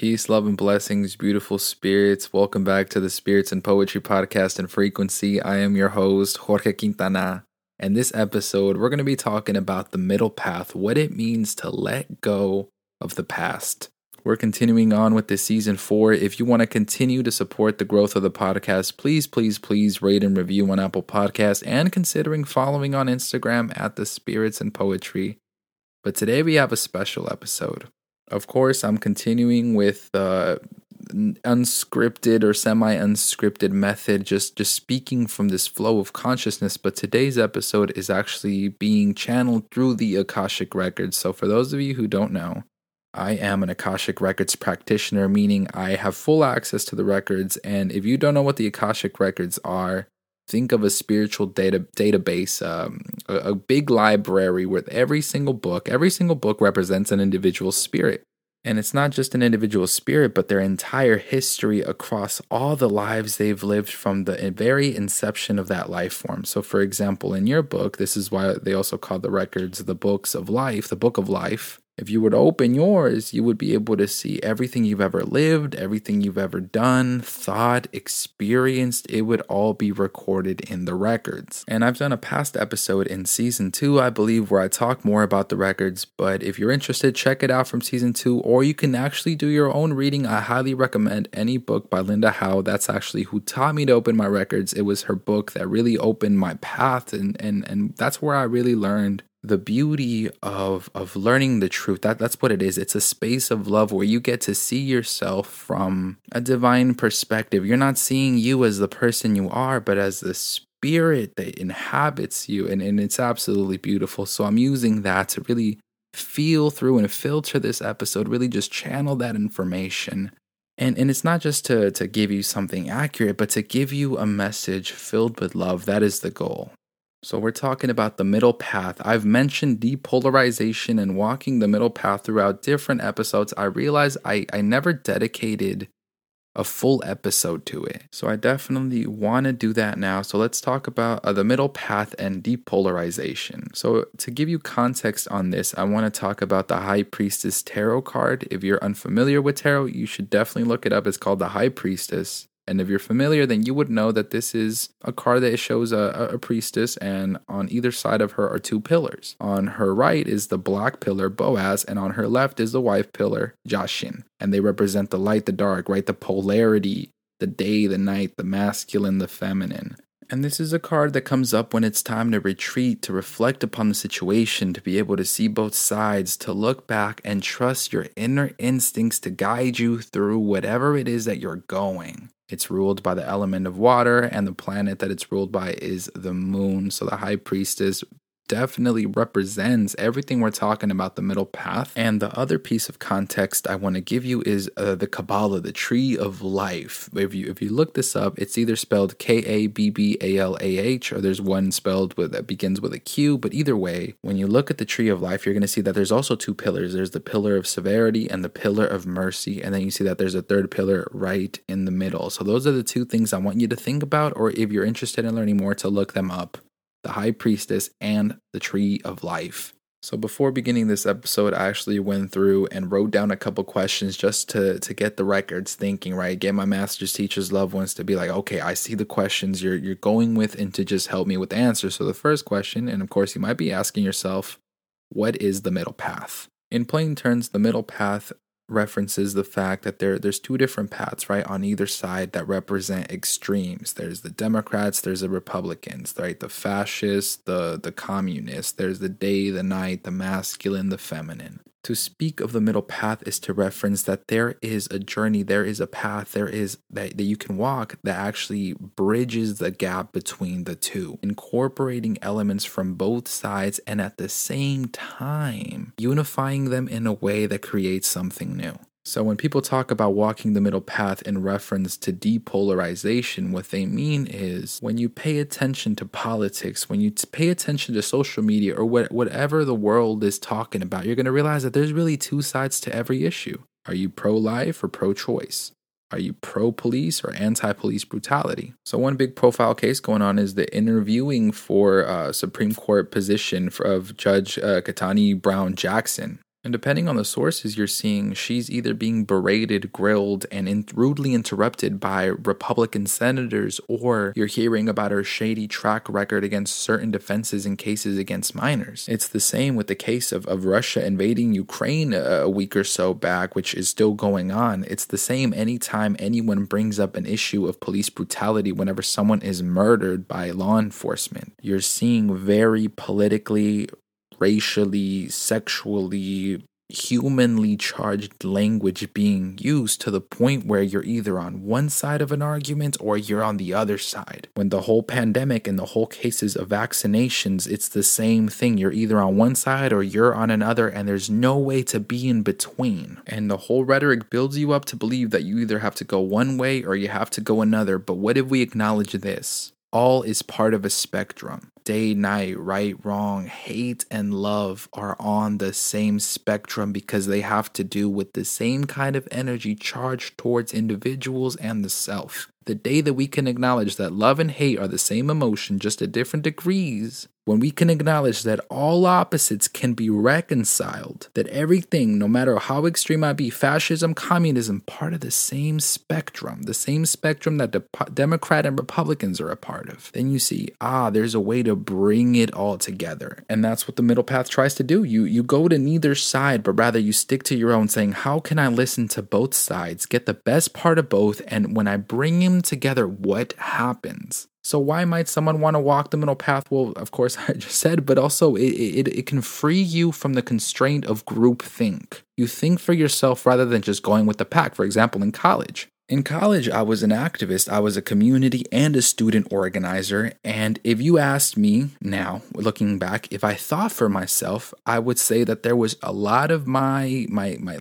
Peace, love, and blessings, beautiful spirits. Welcome back to the Spirits in Poetry Podcast and Frequency. I am your host, Jorge Quintana. And this episode, we're going to be talking about the middle path, what it means to let go of the past. We're continuing on with this season four. If you want to continue to support the growth of the podcast, please, please, please rate and review on Apple Podcasts and considering following on Instagram at the Spirits in Poetry. But today we have a special episode. Of course, I'm continuing with uh, the unscripted or semi-unscripted method, just just speaking from this flow of consciousness. But today's episode is actually being channeled through the Akashic records. So for those of you who don't know, I am an Akashic Records practitioner, meaning I have full access to the records. And if you don't know what the Akashic Records are, think of a spiritual data database, um, a, a big library with every single book. Every single book represents an individual spirit. And it's not just an individual spirit, but their entire history across all the lives they've lived from the very inception of that life form. So, for example, in your book, this is why they also call the records the books of life, the book of life. If you to open yours, you would be able to see everything you've ever lived, everything you've ever done, thought, experienced. It would all be recorded in the records. And I've done a past episode in season two, I believe, where I talk more about the records. But if you're interested, check it out from season two, or you can actually do your own reading. I highly recommend any book by Linda Howe. That's actually who taught me to open my records. It was her book that really opened my path, and, and, and that's where I really learned the beauty of of learning the truth that that's what it is. It's a space of love where you get to see yourself from a divine perspective. You're not seeing you as the person you are but as the spirit that inhabits you. And, and it's absolutely beautiful. So i'm using that to really feel through and filter this episode really just channel that information. And, and it's not just to, to give you something accurate, but to give you a message filled with love. That is the goal. So, we're talking about the middle path. I've mentioned depolarization and walking the middle path throughout different episodes. I realize I, I never dedicated a full episode to it. So, I definitely want to do that now. So, let's talk about uh, the middle path and depolarization. So, to give you context on this, I want to talk about the High Priestess Tarot card. If you're unfamiliar with tarot, you should definitely look it up. It's called the High Priestess. And if you're familiar, then you would know that this is a card that shows a, a, priestess, and on either side of her are two pillars. On her right is the black pillar, Boaz, and on her left is the white pillar, Jachin. And they represent the light, the dark, right? The polarity, the day, the night, the masculine, the feminine. And this is a card that comes up when it's time to retreat, to reflect upon the situation, to be able to see both sides, to look back and trust your inner instincts to guide you through whatever it is that you're going. It's ruled by the element of water, and the planet that it's ruled by is the moon. So the high priestess definitely represents everything we're talking about the middle path. And the other piece of context I want to give you is uh, the Kabbalah, the tree of life. If you if you look this up, it's either spelled K A B B A L A H or there's one spelled with that begins with a Q. But either way, when you look at the tree of life, you're going to see that there's also two pillars. There's the pillar of severity and the pillar of mercy, and then you see that there's a third pillar right in the middle. So those are the two things I want you to think about, or if you're interested in learning more, to look them up the high priestess, and the tree of life. So before beginning this episode, I actually went through and wrote down a couple questions just to to get the records thinking, right? Get my master's teachers, loved ones to be like, okay, I see the questions you're you're going with and to just help me with the answers. So the first question, and of course you might be asking yourself, what is the middle path? In plain terms, the middle path references the fact that there there's two different paths right on either side that represent extremes. There's the democrats there's the republicans right? The fascists the the communists. There's the day the night the masculine the feminine to speak of the middle path is to reference that there is a journey, there is a path, there is that, that you can walk that actually bridges the gap between the two, incorporating elements from both sides and at the same time unifying them in a way that creates something new. So, when people talk about walking the middle path in reference to depolarization, what they mean is when you pay attention to politics, when you pay attention to social media or what, whatever the world is talking about, you're going to realize that there's really two sides to every issue. Are you pro life or pro choice? Are you pro police or anti police brutality? So, one big profile case going on is the interviewing for uh, Supreme Court position of Judge uh, Ketanji Brown Jackson. And depending on the sources you're seeing, she's either being berated, grilled, and in- rudely interrupted by Republican senators, or you're hearing about her shady track record against certain defenses and cases against minors. It's the same with the case of, of Russia invading Ukraine a, a week or so back, which is still going on. It's the same anytime anyone brings up an issue of police brutality whenever someone is murdered by law enforcement. You're seeing very politically racially, sexually, humanly charged language being used to the point where you're either on one side of an argument or you're on the other side. When the whole pandemic and the whole cases of vaccinations, it's the same thing. You're either on one side or you're on another, and there's no way to be in between. And the whole rhetoric builds you up to believe that you either have to go one way or you have to go another. But what if we acknowledge this? All is part of a spectrum day, night, right, wrong, hate, and love are on the same spectrum because they have to do with the same kind of energy charged towards individuals and the self. The day that we can acknowledge that love and hate are the same emotion, just at different degrees, when we can acknowledge that all opposites can be reconciled, that everything, no matter how extreme I be, fascism, communism, part of the same spectrum, the same spectrum that the Democrat and Republicans are a part of, then you see, ah, there's a way to bring it all together. And that's what the middle path tries to do. You you go to neither side, but rather you stick to your own, saying, How can I listen to both sides, get the best part of both, and when I bring together, what happens? So why might someone want to walk the middle path? Well, of course, I just said, but also it, it, it can free you from the constraint of group think. You think for yourself rather than just going with the pack. For example, in college. In college, I was an activist. I was a community and a student organizer. And if you asked me now, looking back, if I thought for myself, I would say that there was a lot of my my my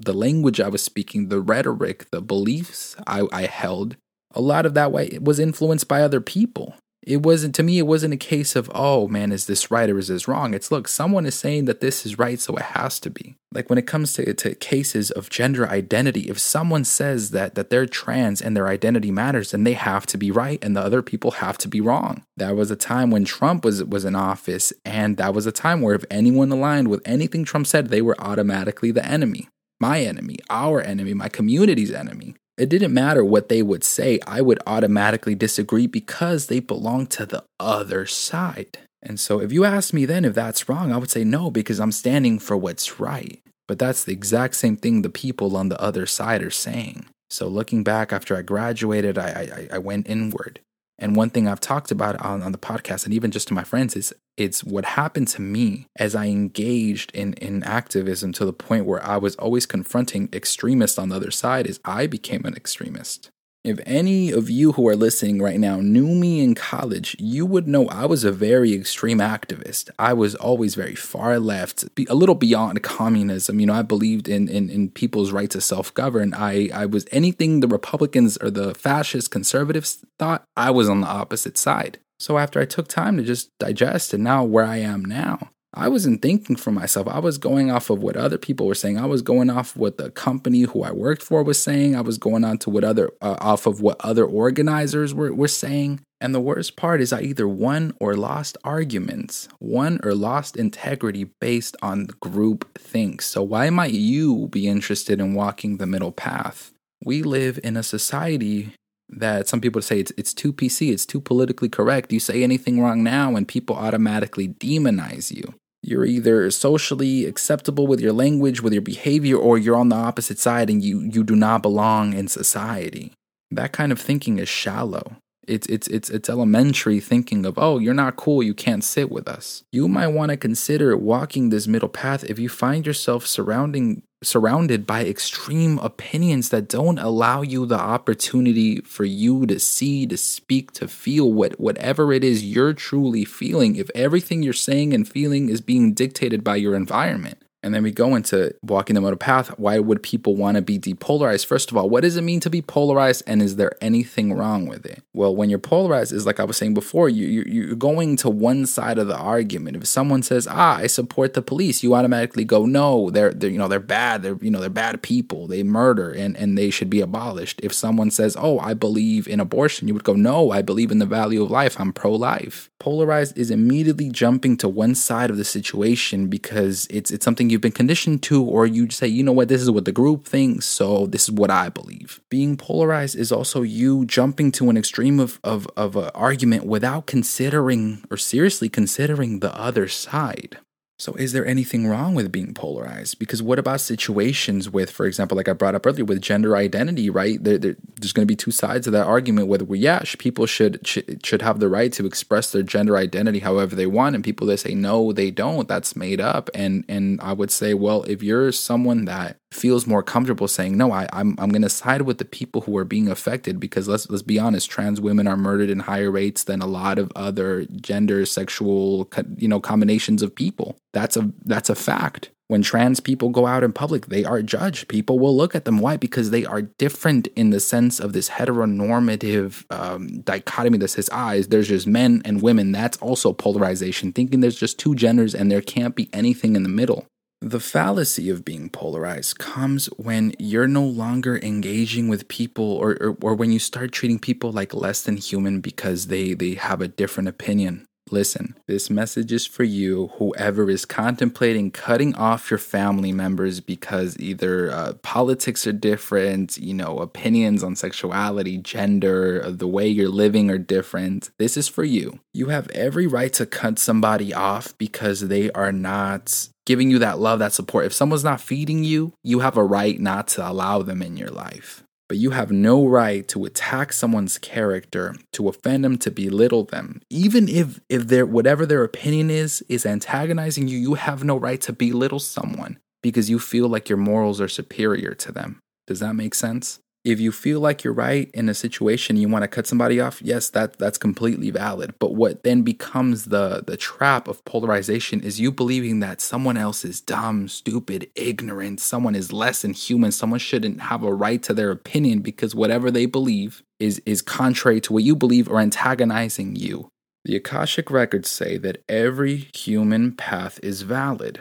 the language I was speaking, the rhetoric, the beliefs I, I held a lot of that way was influenced by other people. It wasn't to me, it wasn't a case of, oh man, is this right or is this wrong? It's look, someone is saying that this is right, so it has to be. Like when it comes to, to cases of gender identity, if someone says that that they're trans and their identity matters, then they have to be right and the other people have to be wrong. That was a time when Trump was was in office, and that was a time where if anyone aligned with anything Trump said, they were automatically the enemy. My enemy, our enemy, my community's enemy it didn't matter what they would say, I would automatically disagree because they belong to the other side. And so if you ask me then if that's wrong, I would say no because I'm standing for what's right. But that's the exact same thing the people on the other side are saying. So looking back after I graduated, I, I, I went inward. And one thing I've talked about on, on the podcast and even just to my friends is it's what happened to me as I engaged in, in activism to the point where I was always confronting extremists on the other side is I became an extremist. If any of you who are listening right now knew me in college, you would know I was a very extreme activist. I was always very far left, a little beyond communism. You know, I believed in, in, in people's right to self govern. I, I was anything the Republicans or the fascist conservatives thought, I was on the opposite side. So after I took time to just digest and now where I am now, I wasn't thinking for myself. I was going off of what other people were saying. I was going off what the company who I worked for was saying. I was going on to what other uh, off of what other organizers were, were saying. And the worst part is I either won or lost arguments, won or lost integrity based on group think. So why might you be interested in walking the middle path? We live in a society that some people say it's it's too PC, it's too politically correct. You say anything wrong now and people automatically demonize you. You're either socially acceptable with your language, with your behavior, or you're on the opposite side and you you do not belong in society. That kind of thinking is shallow. It's it's it's it's elementary thinking of, "Oh, you're not cool, you can't sit with us." You might want to consider walking this middle path if you find yourself surrounding surrounded by extreme opinions that don't allow you the opportunity for you to see, to speak, to feel what whatever it is you're truly feeling. If everything you're saying and feeling is being dictated by your environment, and then we go into walking the middle path. Why would people want to be depolarized? First of all, what does it mean to be polarized? And is there anything wrong with it? Well, when you're polarized, is like I was saying before, you, you're going to one side of the argument. If someone says, "Ah, I support the police," you automatically go, "No, they're, they're you know they're bad. They're you know they're bad people. They murder and and they should be abolished." If someone says, "Oh, I believe in abortion," you would go, "No, I believe in the value of life. I'm pro-life." Polarized is immediately jumping to one side of the situation because it's it's something you you've been conditioned to, or you say, you know what, this is what the group thinks, so this is what I believe. Being polarized is also you jumping to an extreme of, of, of an argument without considering or seriously considering the other side. So, is there anything wrong with being polarized? Because what about situations with, for example, like I brought up earlier, with gender identity, right? There, there, there's going to be two sides of that argument. Whether we, yeah, people should, should should have the right to express their gender identity however they want, and people that say no, they don't. That's made up. And and I would say, well, if you're someone that feels more comfortable saying no I, I'm, I'm going to side with the people who are being affected because let's let's be honest trans women are murdered in higher rates than a lot of other gender sexual you know combinations of people. That's a that's a fact. When trans people go out in public they are judged. People will look at them. Why? Because they are different in the sense of this heteronormative um, dichotomy that says ah there's just men and women. That's also polarization thinking there's just two genders and there can't be anything in the middle the fallacy of being polarized comes when you're no longer engaging with people or, or, or, when you start treating people like less than human because they, they have a different opinion. Listen, this message is for you, whoever is contemplating cutting off your family members because either uh, politics are different, you know, opinions on sexuality, gender, uh, the way you're living are different. This is for you. You have every right to cut somebody off because they are not giving you that love, that support. If someone's not feeding you, you have a right not to allow them in your life. But you have no right to attack someone's character, to offend them, to belittle them. Even if if their whatever their opinion is is antagonizing you, you have no right to belittle someone because you feel like your morals are superior to them. Does that make sense? If you feel like you're right in a situation you want to cut somebody off yes that that's completely valid. But what then becomes the the trap of polarization is you believing that someone else is dumb stupid ignorant someone is less than human someone shouldn't have a right to their opinion because whatever they believe is is contrary to what you believe or antagonizing you. The akashic records say that every human path is valid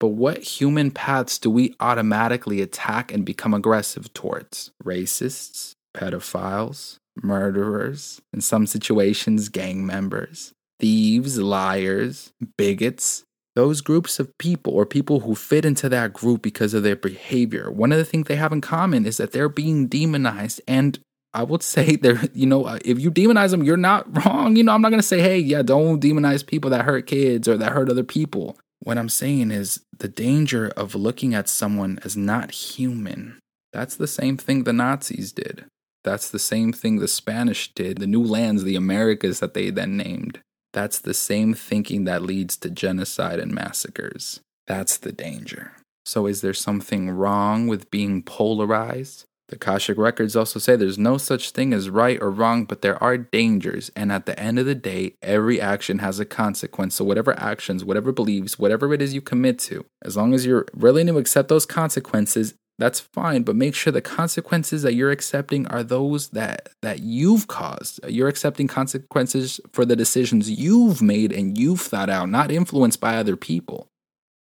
but what human paths do we automatically attack and become aggressive towards? Racists, pedophiles, murderers, in some situations, gang members, thieves, liars, bigots. Those groups of people or people who fit into that group because of their behavior, one of the things they have in common is that they're being demonized and I would say they're, you know, uh, if you demonize them, you're not wrong. You know, I'm not going to say, hey, yeah, don't demonize people that hurt kids or that hurt other people. What I'm saying is the danger of looking at someone as not human. That's the same thing the Nazis did. That's the same thing the Spanish did, the new lands, the Americas that they then named. That's the same thinking that leads to genocide and massacres. That's the danger. So, is there something wrong with being polarized? The Akashic Records also say there's no such thing as right or wrong, but there are dangers. And at the end of the day, every action has a consequence. So, whatever actions, whatever beliefs, whatever it is you commit to, as long as you're willing to accept those consequences, that's fine. But make sure the consequences that you're accepting are those that, that you've caused. You're accepting consequences for the decisions you've made and you've thought out, not influenced by other people.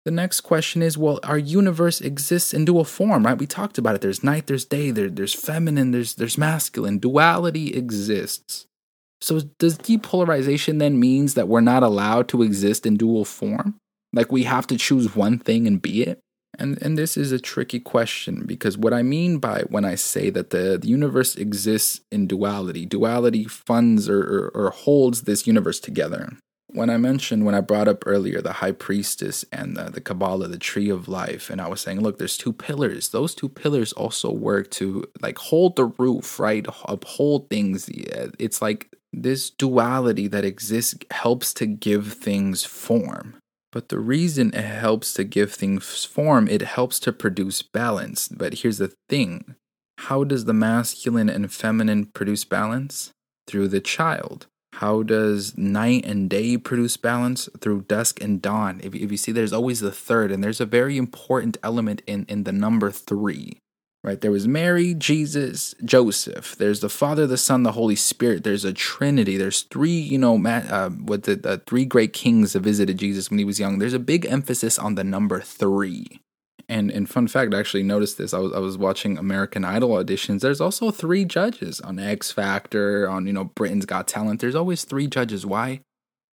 The next question is well, our universe exists in dual form, right? We talked about it. There's night, there's day, there, there's feminine, there's, there's masculine. Duality exists. So, does depolarization then means that we're not allowed to exist in dual form? Like we have to choose one thing and be it? And, and this is a tricky question because what I mean by when I say that the, the universe exists in duality, duality funds or, or, or holds this universe together. When I mentioned, when I brought up earlier the high priestess and the, the Kabbalah, the tree of life, and I was saying, look, there's two pillars. Those two pillars also work to like hold the roof, right? Uphold things. It's like this duality that exists helps to give things form. But the reason it helps to give things form, it helps to produce balance. But here's the thing how does the masculine and feminine produce balance? Through the child. How does night and day produce balance? Through dusk and dawn. If, if you see, there's always the third, and there's a very important element in, in the number three. Right? There was Mary, Jesus, Joseph. There's the Father, the Son, the Holy Spirit. There's a Trinity. There's three, you know, uh, what the, the three great kings that visited Jesus when he was young. There's a big emphasis on the number three. And and fun fact, I actually noticed this. I was I was watching American Idol auditions. There's also three judges on X Factor, on you know Britain's Got Talent. There's always three judges. Why?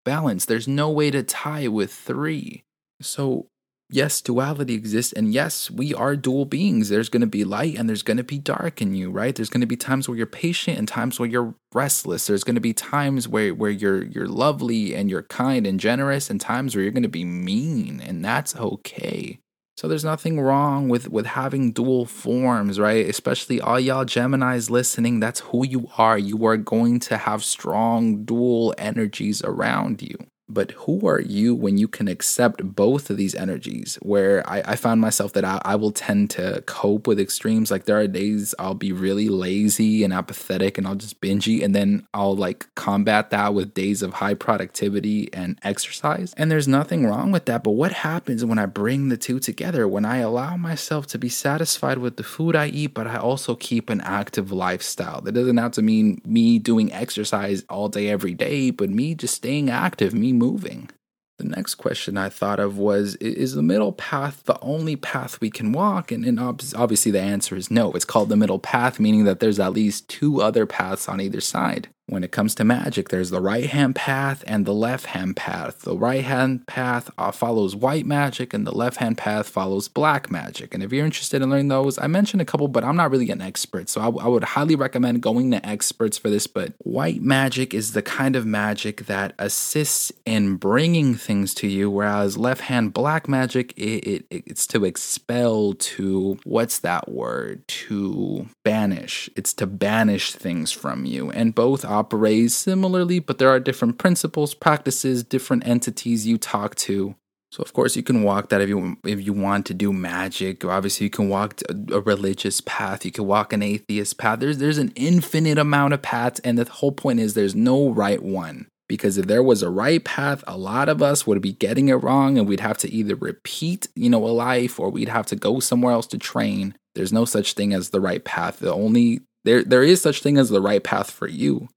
Balance. There's no way to tie with three. So yes, duality exists. And yes, we are dual beings. There's going to be light and there's going to be dark in you, right? There's going to be times where you're patient and times where you're restless. There's going to be times where, where you're, you're lovely and you're kind and generous and times where you're going to be mean. And that's okay. So there's nothing wrong with with having dual forms, right? Especially all y'all Geminis listening, that's who you are. You are going to have strong dual energies around you. But who are you when you can accept both of these energies? Where I, I found myself that I, I, will tend to cope with extremes. Like there are days I'll be really lazy and apathetic and I'll just binge. And then I'll like combat that with days of high productivity and exercise. And there's nothing wrong with that. But what happens when I bring the two together? When I allow myself to be satisfied with the food I eat, but I also keep an active lifestyle. That doesn't have to mean me doing exercise all day, every day, but me just staying active, me moving. The next question I thought of was Is the middle path the only path we can walk? And, and obviously the answer is no. It's called the middle path, meaning that there's at least two other paths on either side. When it comes to magic, there's the right hand path and the left hand path. The right hand path uh, follows white magic, and the left hand path follows black magic. And if you're interested in learning those, I mentioned a couple, but I'm not really an expert. So I, w- I would highly recommend going to experts for this. But white magic is the kind of magic that assists in bringing things to you, whereas left hand black magic, it, it, it's to expel, to what's that word? To banish. It's to banish things from you. And both operate similarly, but there are different principles, practices, different entities you talk to. So of course you can walk that if you if you want to do magic. Obviously you can walk a, religious path. You can walk an atheist path. There's there's an infinite amount of paths, and the whole point is there's no right one. Because if there was a right path, a lot of us would be getting it wrong, and we'd have to either repeat, you know, a life, or we'd have to go somewhere else to train. There's no such thing as the right path. The only there there is such thing as the right path for you.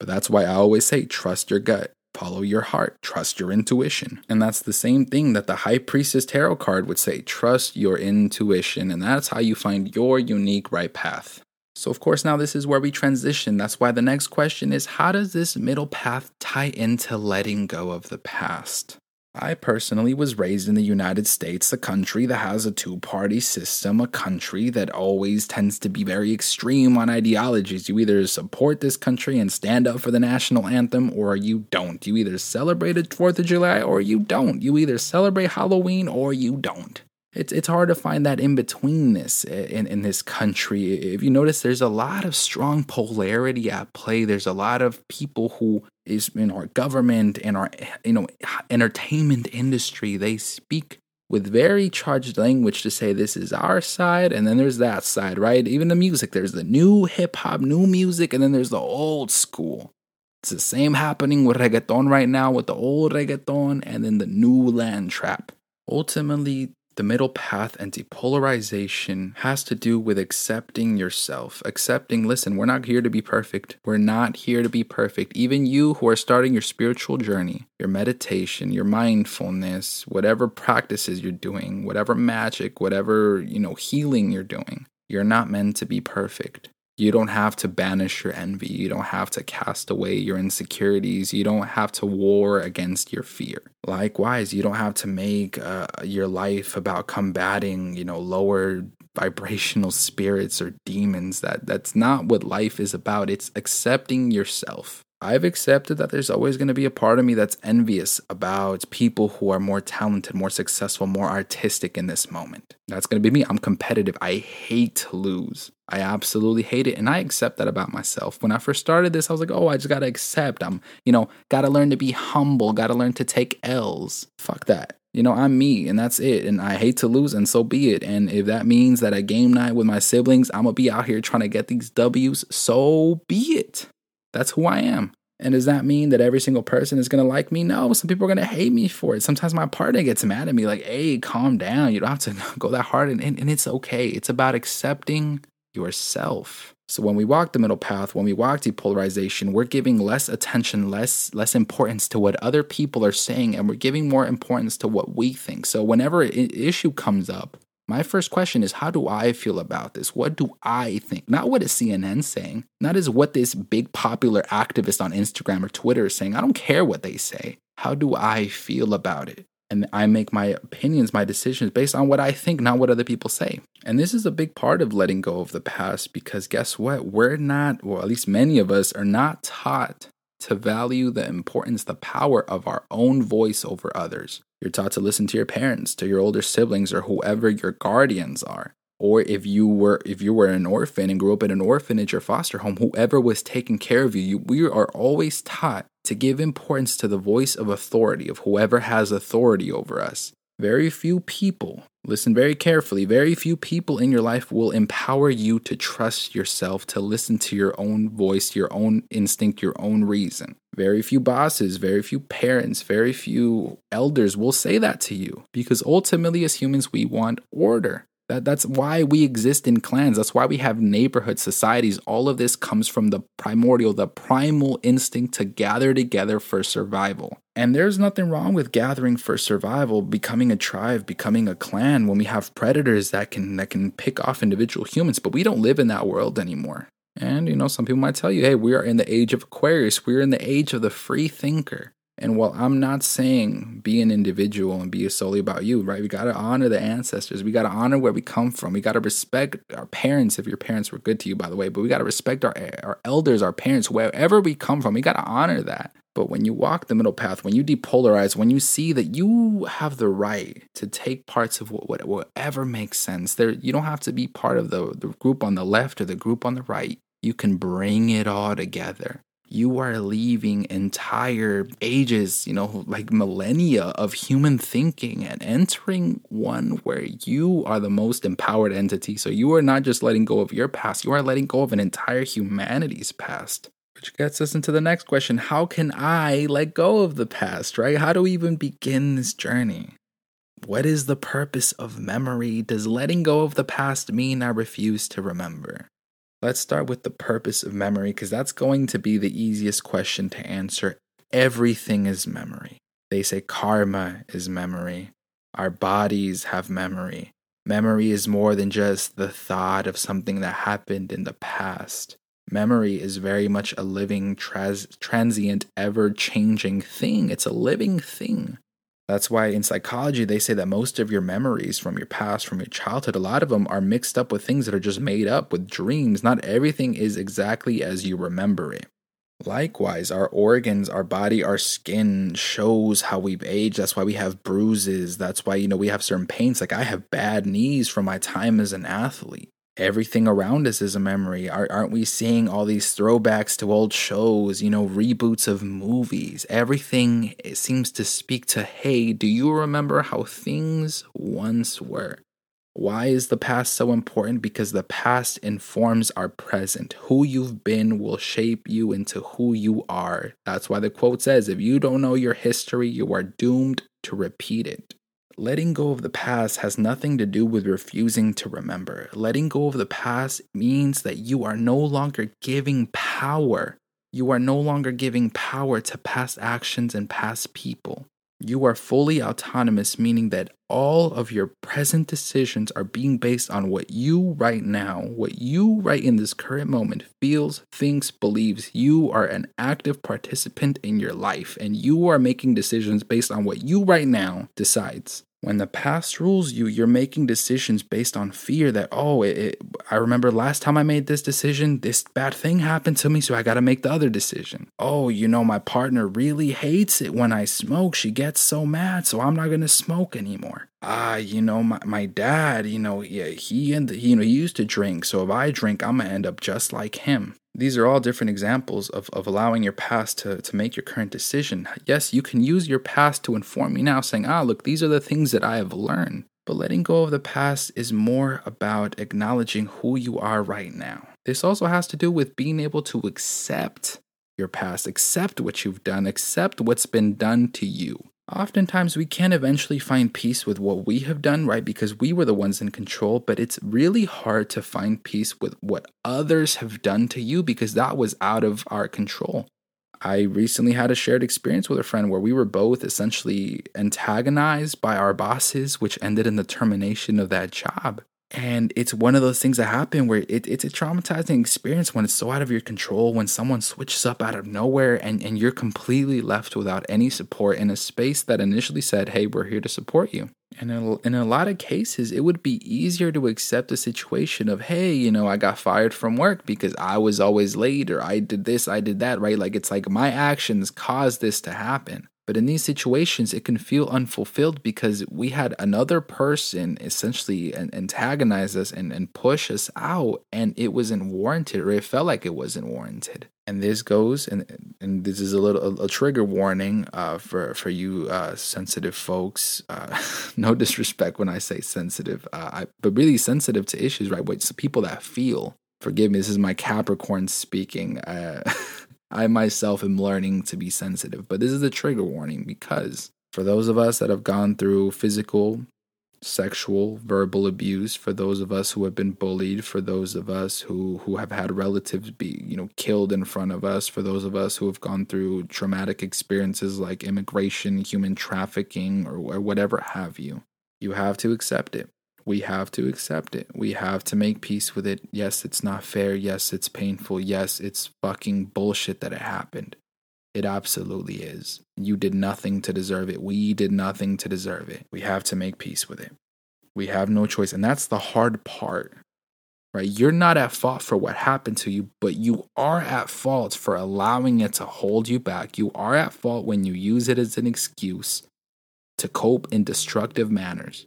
But that's why I always say trust your gut, follow your heart, trust your intuition. And that's the same thing that the High Priestess Tarot card would say trust your intuition. And that's how you find your unique right path. So, of course, now this is where we transition. That's why the next question is how does this middle path tie into letting go of the past? I personally was raised in the United States, a country that has a two party system, a country that always tends to be very extreme on ideologies. You either support this country and stand up for the national anthem, or you don't. You either celebrate the 4th of July or you don't. You either celebrate Halloween or you don't. It's, it's hard to find that in betweenness in, in this country. If you notice, there's a lot of strong polarity at play. There's a lot of people who is in our government and our you know entertainment industry they speak with very charged language to say this is our side and then there's that side right? Even the music there's the new hip hop new music and then there's the old school. It's the same happening with reggaeton right now with the old reggaeton and then the new land trap. Ultimately the middle path and depolarization has to do with accepting yourself. Accepting, listen, we're not here to be perfect. We're not here to be perfect. Even you who are starting your spiritual journey, your meditation, your mindfulness, whatever practices you're doing, whatever magic, whatever, you know, healing you're doing, you're not meant to be perfect. You don't have to banish your envy. You don't have to cast away your insecurities. You don't have to war against your fear. Likewise, you don't have to make uh, your life about combating, you know, lower vibrational spirits or demons. That that's not what life is about. It's accepting yourself. I've accepted that there's always going to be a part of me that's envious about people who are more talented, more successful, more artistic in this moment. That's going to be me. I'm competitive. I hate to lose. I absolutely hate it. And I accept that about myself. When I first started this, I was like, oh, I just got to accept. I'm, you know, got to learn to be humble, got to learn to take L's. Fuck that. You know, I'm me and that's it. And I hate to lose, and so be it. And if that means that at game night with my siblings, I'm going to be out here trying to get these W's, so be it. That's who I am. And does that mean that every single person is going to like me? No, some people are going to hate me for it. Sometimes my partner gets mad at me, like, hey, calm down. You don't have to go that hard. And, and, and it's okay. It's about accepting yourself. So when we walk the middle path, when we walk depolarization, we're giving less attention, less less importance to what other people are saying, and we're giving more importance to what we think. So whenever an issue comes up, my first question is how do I feel about this? What do I think? Not what is CNN saying, not is what this big popular activist on Instagram or Twitter is saying. I don't care what they say. How do I feel about it? And I make my opinions, my decisions based on what I think, not what other people say. And this is a big part of letting go of the past because guess what? We're not, well, at least many of us are not taught to value the importance, the power of our own voice over others. You're taught to listen to your parents, to your older siblings, or whoever your guardians are or if you were if you were an orphan and grew up in an orphanage or foster home whoever was taking care of you, you we are always taught to give importance to the voice of authority of whoever has authority over us very few people listen very carefully very few people in your life will empower you to trust yourself to listen to your own voice your own instinct your own reason. Very few bosses very few parents very few elders will say that to you because ultimately as humans we want order that, that's why we exist in clans. That's why we have neighborhood societies. All of this comes from the primordial, the primal instinct to gather together for survival. And there's nothing wrong with gathering for survival, becoming a tribe, becoming a clan when we have predators that can that can pick off individual humans, but we don't live in that world anymore. And you know, some people might tell you, "Hey, we are in the age of Aquarius. We're in the age of the free thinker." And while I'm not saying be an individual and be solely about you, right? We got to honor the ancestors. We got to honor where we come from. We got to respect our parents if your parents were good to you, by the way. But we got to respect our, our elders, our parents, wherever we come from. We got to honor that. But when you walk the middle path, when you depolarize, when you see that you have the right to take parts of what, what, whatever makes sense, there you don't have to be part of the, the group on the left or the group on the right. You can bring it all together you are leaving entire ages, you know, like millennia of human thinking and entering one where you are the most empowered entity. So you are not just letting go of your past, you are letting go of an entire humanity's past. Which gets us into the next question How can I let go of the past, right? How do we even begin this journey? What is the purpose of memory? Does letting go of the past mean I refuse to remember? Let's start with the purpose of memory because that's going to be the easiest question to answer. Everything is memory. They say karma is memory. Our bodies have memory. Memory is more than just the thought of something that happened in the past. Memory is very much a living, trans- transient, ever changing thing. It's a living thing. That's why in psychology, they say that most of your memories from your past, from your childhood, a lot of them are mixed up with things that are just made up with dreams. Not everything is exactly as you remember it. Likewise, our organs, our body, our skin shows how we've aged. That's why we have bruises. That's why, you know, we have certain pains. Like I have bad knees from my time as an athlete everything around us is a memory. Aren't we seeing all these throwbacks to old shows, you know, reboots of movies? Everything seems to speak to, hey, do you remember how things once were? Why is the past so important? Because the past informs our present. Who you've been will shape you into who you are. That's why the quote says if you don't know your history, you are doomed to repeat it. Letting go of the past has nothing to do with refusing to remember. Letting go of the past means that you are no longer giving power. You are no longer giving power to past actions and past people. You are fully autonomous, meaning that all of your present decisions are being based on what you right now, what you right in this current moment feels, thinks, believes. You are an active participant in your life, and you are making decisions based on what you right now decides. When the past rules you, you're making decisions based on fear that, oh, it, it, I remember last time I made this decision, this bad thing happened to me, so I gotta make the other decision. Oh, you know, my partner really hates it when I smoke. She gets so mad, so I'm not gonna smoke anymore. Ah, you know, my, my dad, you know, yeah, he and you know, he used to drink, so if I drink, I'm gonna end up just like him. These are all different examples of, of allowing your past to, to make your current decision. Yes, you can use your past to inform you now, saying, ah, look, these are the things that I have learned. But letting go of the past is more about acknowledging who you are right now. This also has to do with being able to accept your past, accept what you've done, accept what's been done to you oftentimes we can eventually find peace with what we have done, right? Because we were the ones in control, but it's really hard to find peace with what others have done to you because that was out of our control. I recently had a shared experience with a friend where we were both essentially antagonized by our bosses, which ended in the termination of that job. And it's one of those things that happen where it, it's a traumatizing experience when it's so out of your control, when someone switches up out of nowhere and, and you're completely left without any support in a space that initially said, Hey, we're here to support you. And in a lot of cases, it would be easier to accept the situation of, hey, you know, I got fired from work because I was always late or I did this, I did that, right? Like it's like my actions caused this to happen. But in these situations, it can feel unfulfilled because we had another person essentially antagonize us and, and push us out, and it wasn't warranted, or it felt like it wasn't warranted. And this goes, and and this is a little a, a trigger warning uh, for for you uh, sensitive folks. Uh, no disrespect when I say sensitive, uh, I, but really sensitive to issues, right? Which people that feel. Forgive me, this is my Capricorn speaking. I myself am learning to be sensitive, but this is a trigger warning because for those of us that have gone through physical, sexual, verbal abuse, for those of us who have been bullied, for those of us who who have had relatives be, you know, killed in front of us, for those of us who have gone through traumatic experiences like immigration, human trafficking or, or whatever have you, you have to accept it we have to accept it. We have to make peace with it. Yes, it's not fair. Yes, it's painful. Yes, it's fucking bullshit that it happened. It absolutely is. You did nothing to deserve it. We did nothing to deserve it. We have to make peace with it. We have no choice. And that's the hard part, right? You're not at fault for what happened to you, but you are at fault for allowing it to hold you back. You are at fault when you use it as an excuse to cope in destructive manners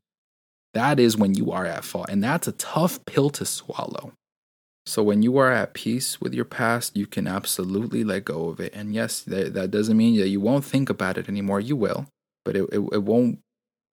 that is when you are at fault. And that's a tough pill to swallow. So when you are at peace with your past, you can absolutely let go of it. And yes, that, that doesn't mean that you won't think about it anymore. You will, but it, it, it won't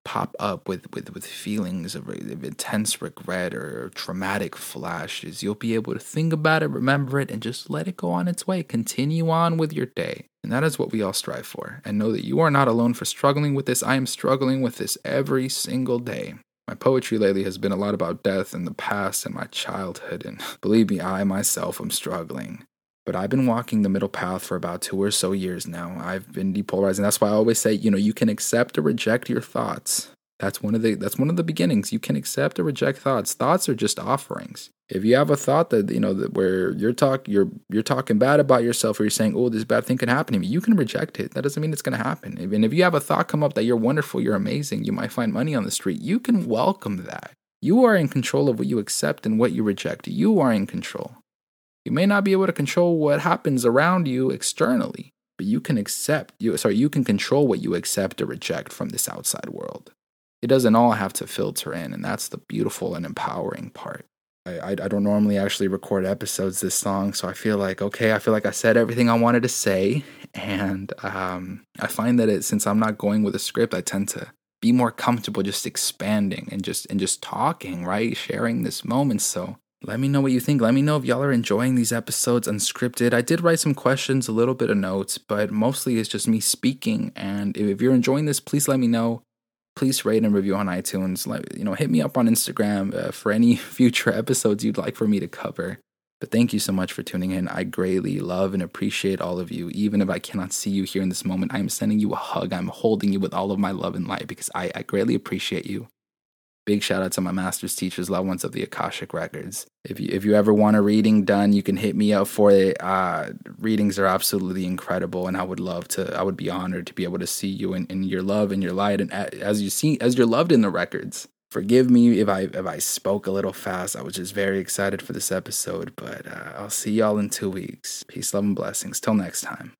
pop up with, with, with feelings of, of intense regret or traumatic flashes. You'll be able to think about it, remember it, and just let it go on its way. Continue on with your day. And that is what we all strive for. And know that you are not alone for struggling with this. I am struggling with this every single day. My poetry lately has been a lot about death and the past and my childhood, and believe me, I myself am struggling. But I've been walking the middle path for about two or so years now. I've been depolarizing. That's why I always say, you know, you can accept or reject your thoughts. That's one of the that's one of the beginnings. You can accept or reject thoughts. Thoughts are just offerings. If you have a thought that you know that where you're talk you're you're talking bad about yourself or you're saying, "Oh, this bad thing can happen to me," you can reject it. That doesn't mean it's going to happen. And if you have a thought come up that you're wonderful, you're amazing, you might find money on the street, you can welcome that. You are in control of what you accept and what you reject. You are in control. You may not be able to control what happens around you externally, but you can accept you sorry, you can control what you accept or reject from this outside world it doesn't all have to filter in, and that's the beautiful and empowering part. I, I, I don't normally actually record episodes this long, so I feel like okay, I feel like I said everything I wanted to say, and um, I find that it since I'm not going with a script, I tend to be more comfortable just expanding and just and just talking, right, sharing this moment. So let me know what you think. Let me know if y'all are enjoying these episodes unscripted. I did write some questions, a little bit of notes, but mostly it's just me speaking. And if you're enjoying this, please let me know please rate and review on iTunes. Like, you know, hit me up on Instagram uh, for any future episodes you'd like for me to cover. But thank you so much for tuning in. I greatly love and appreciate all of you. Even if I cannot see you here in this moment, I'm sending you a hug. I'm holding you with all of my love and light because I, I greatly appreciate you. Big shout out to my master's teachers, loved ones of the Akashic Records. If you if you ever want a reading done, you can hit me up for it. Uh, readings are absolutely incredible, and I would love to. I would be honored to be able to see you in, in your love and your light, and as you see as you're loved in the records. Forgive me if I if I spoke a little fast. I was just very excited for this episode, but uh, I'll see y'all in two weeks. Peace, love, and blessings. Till next time.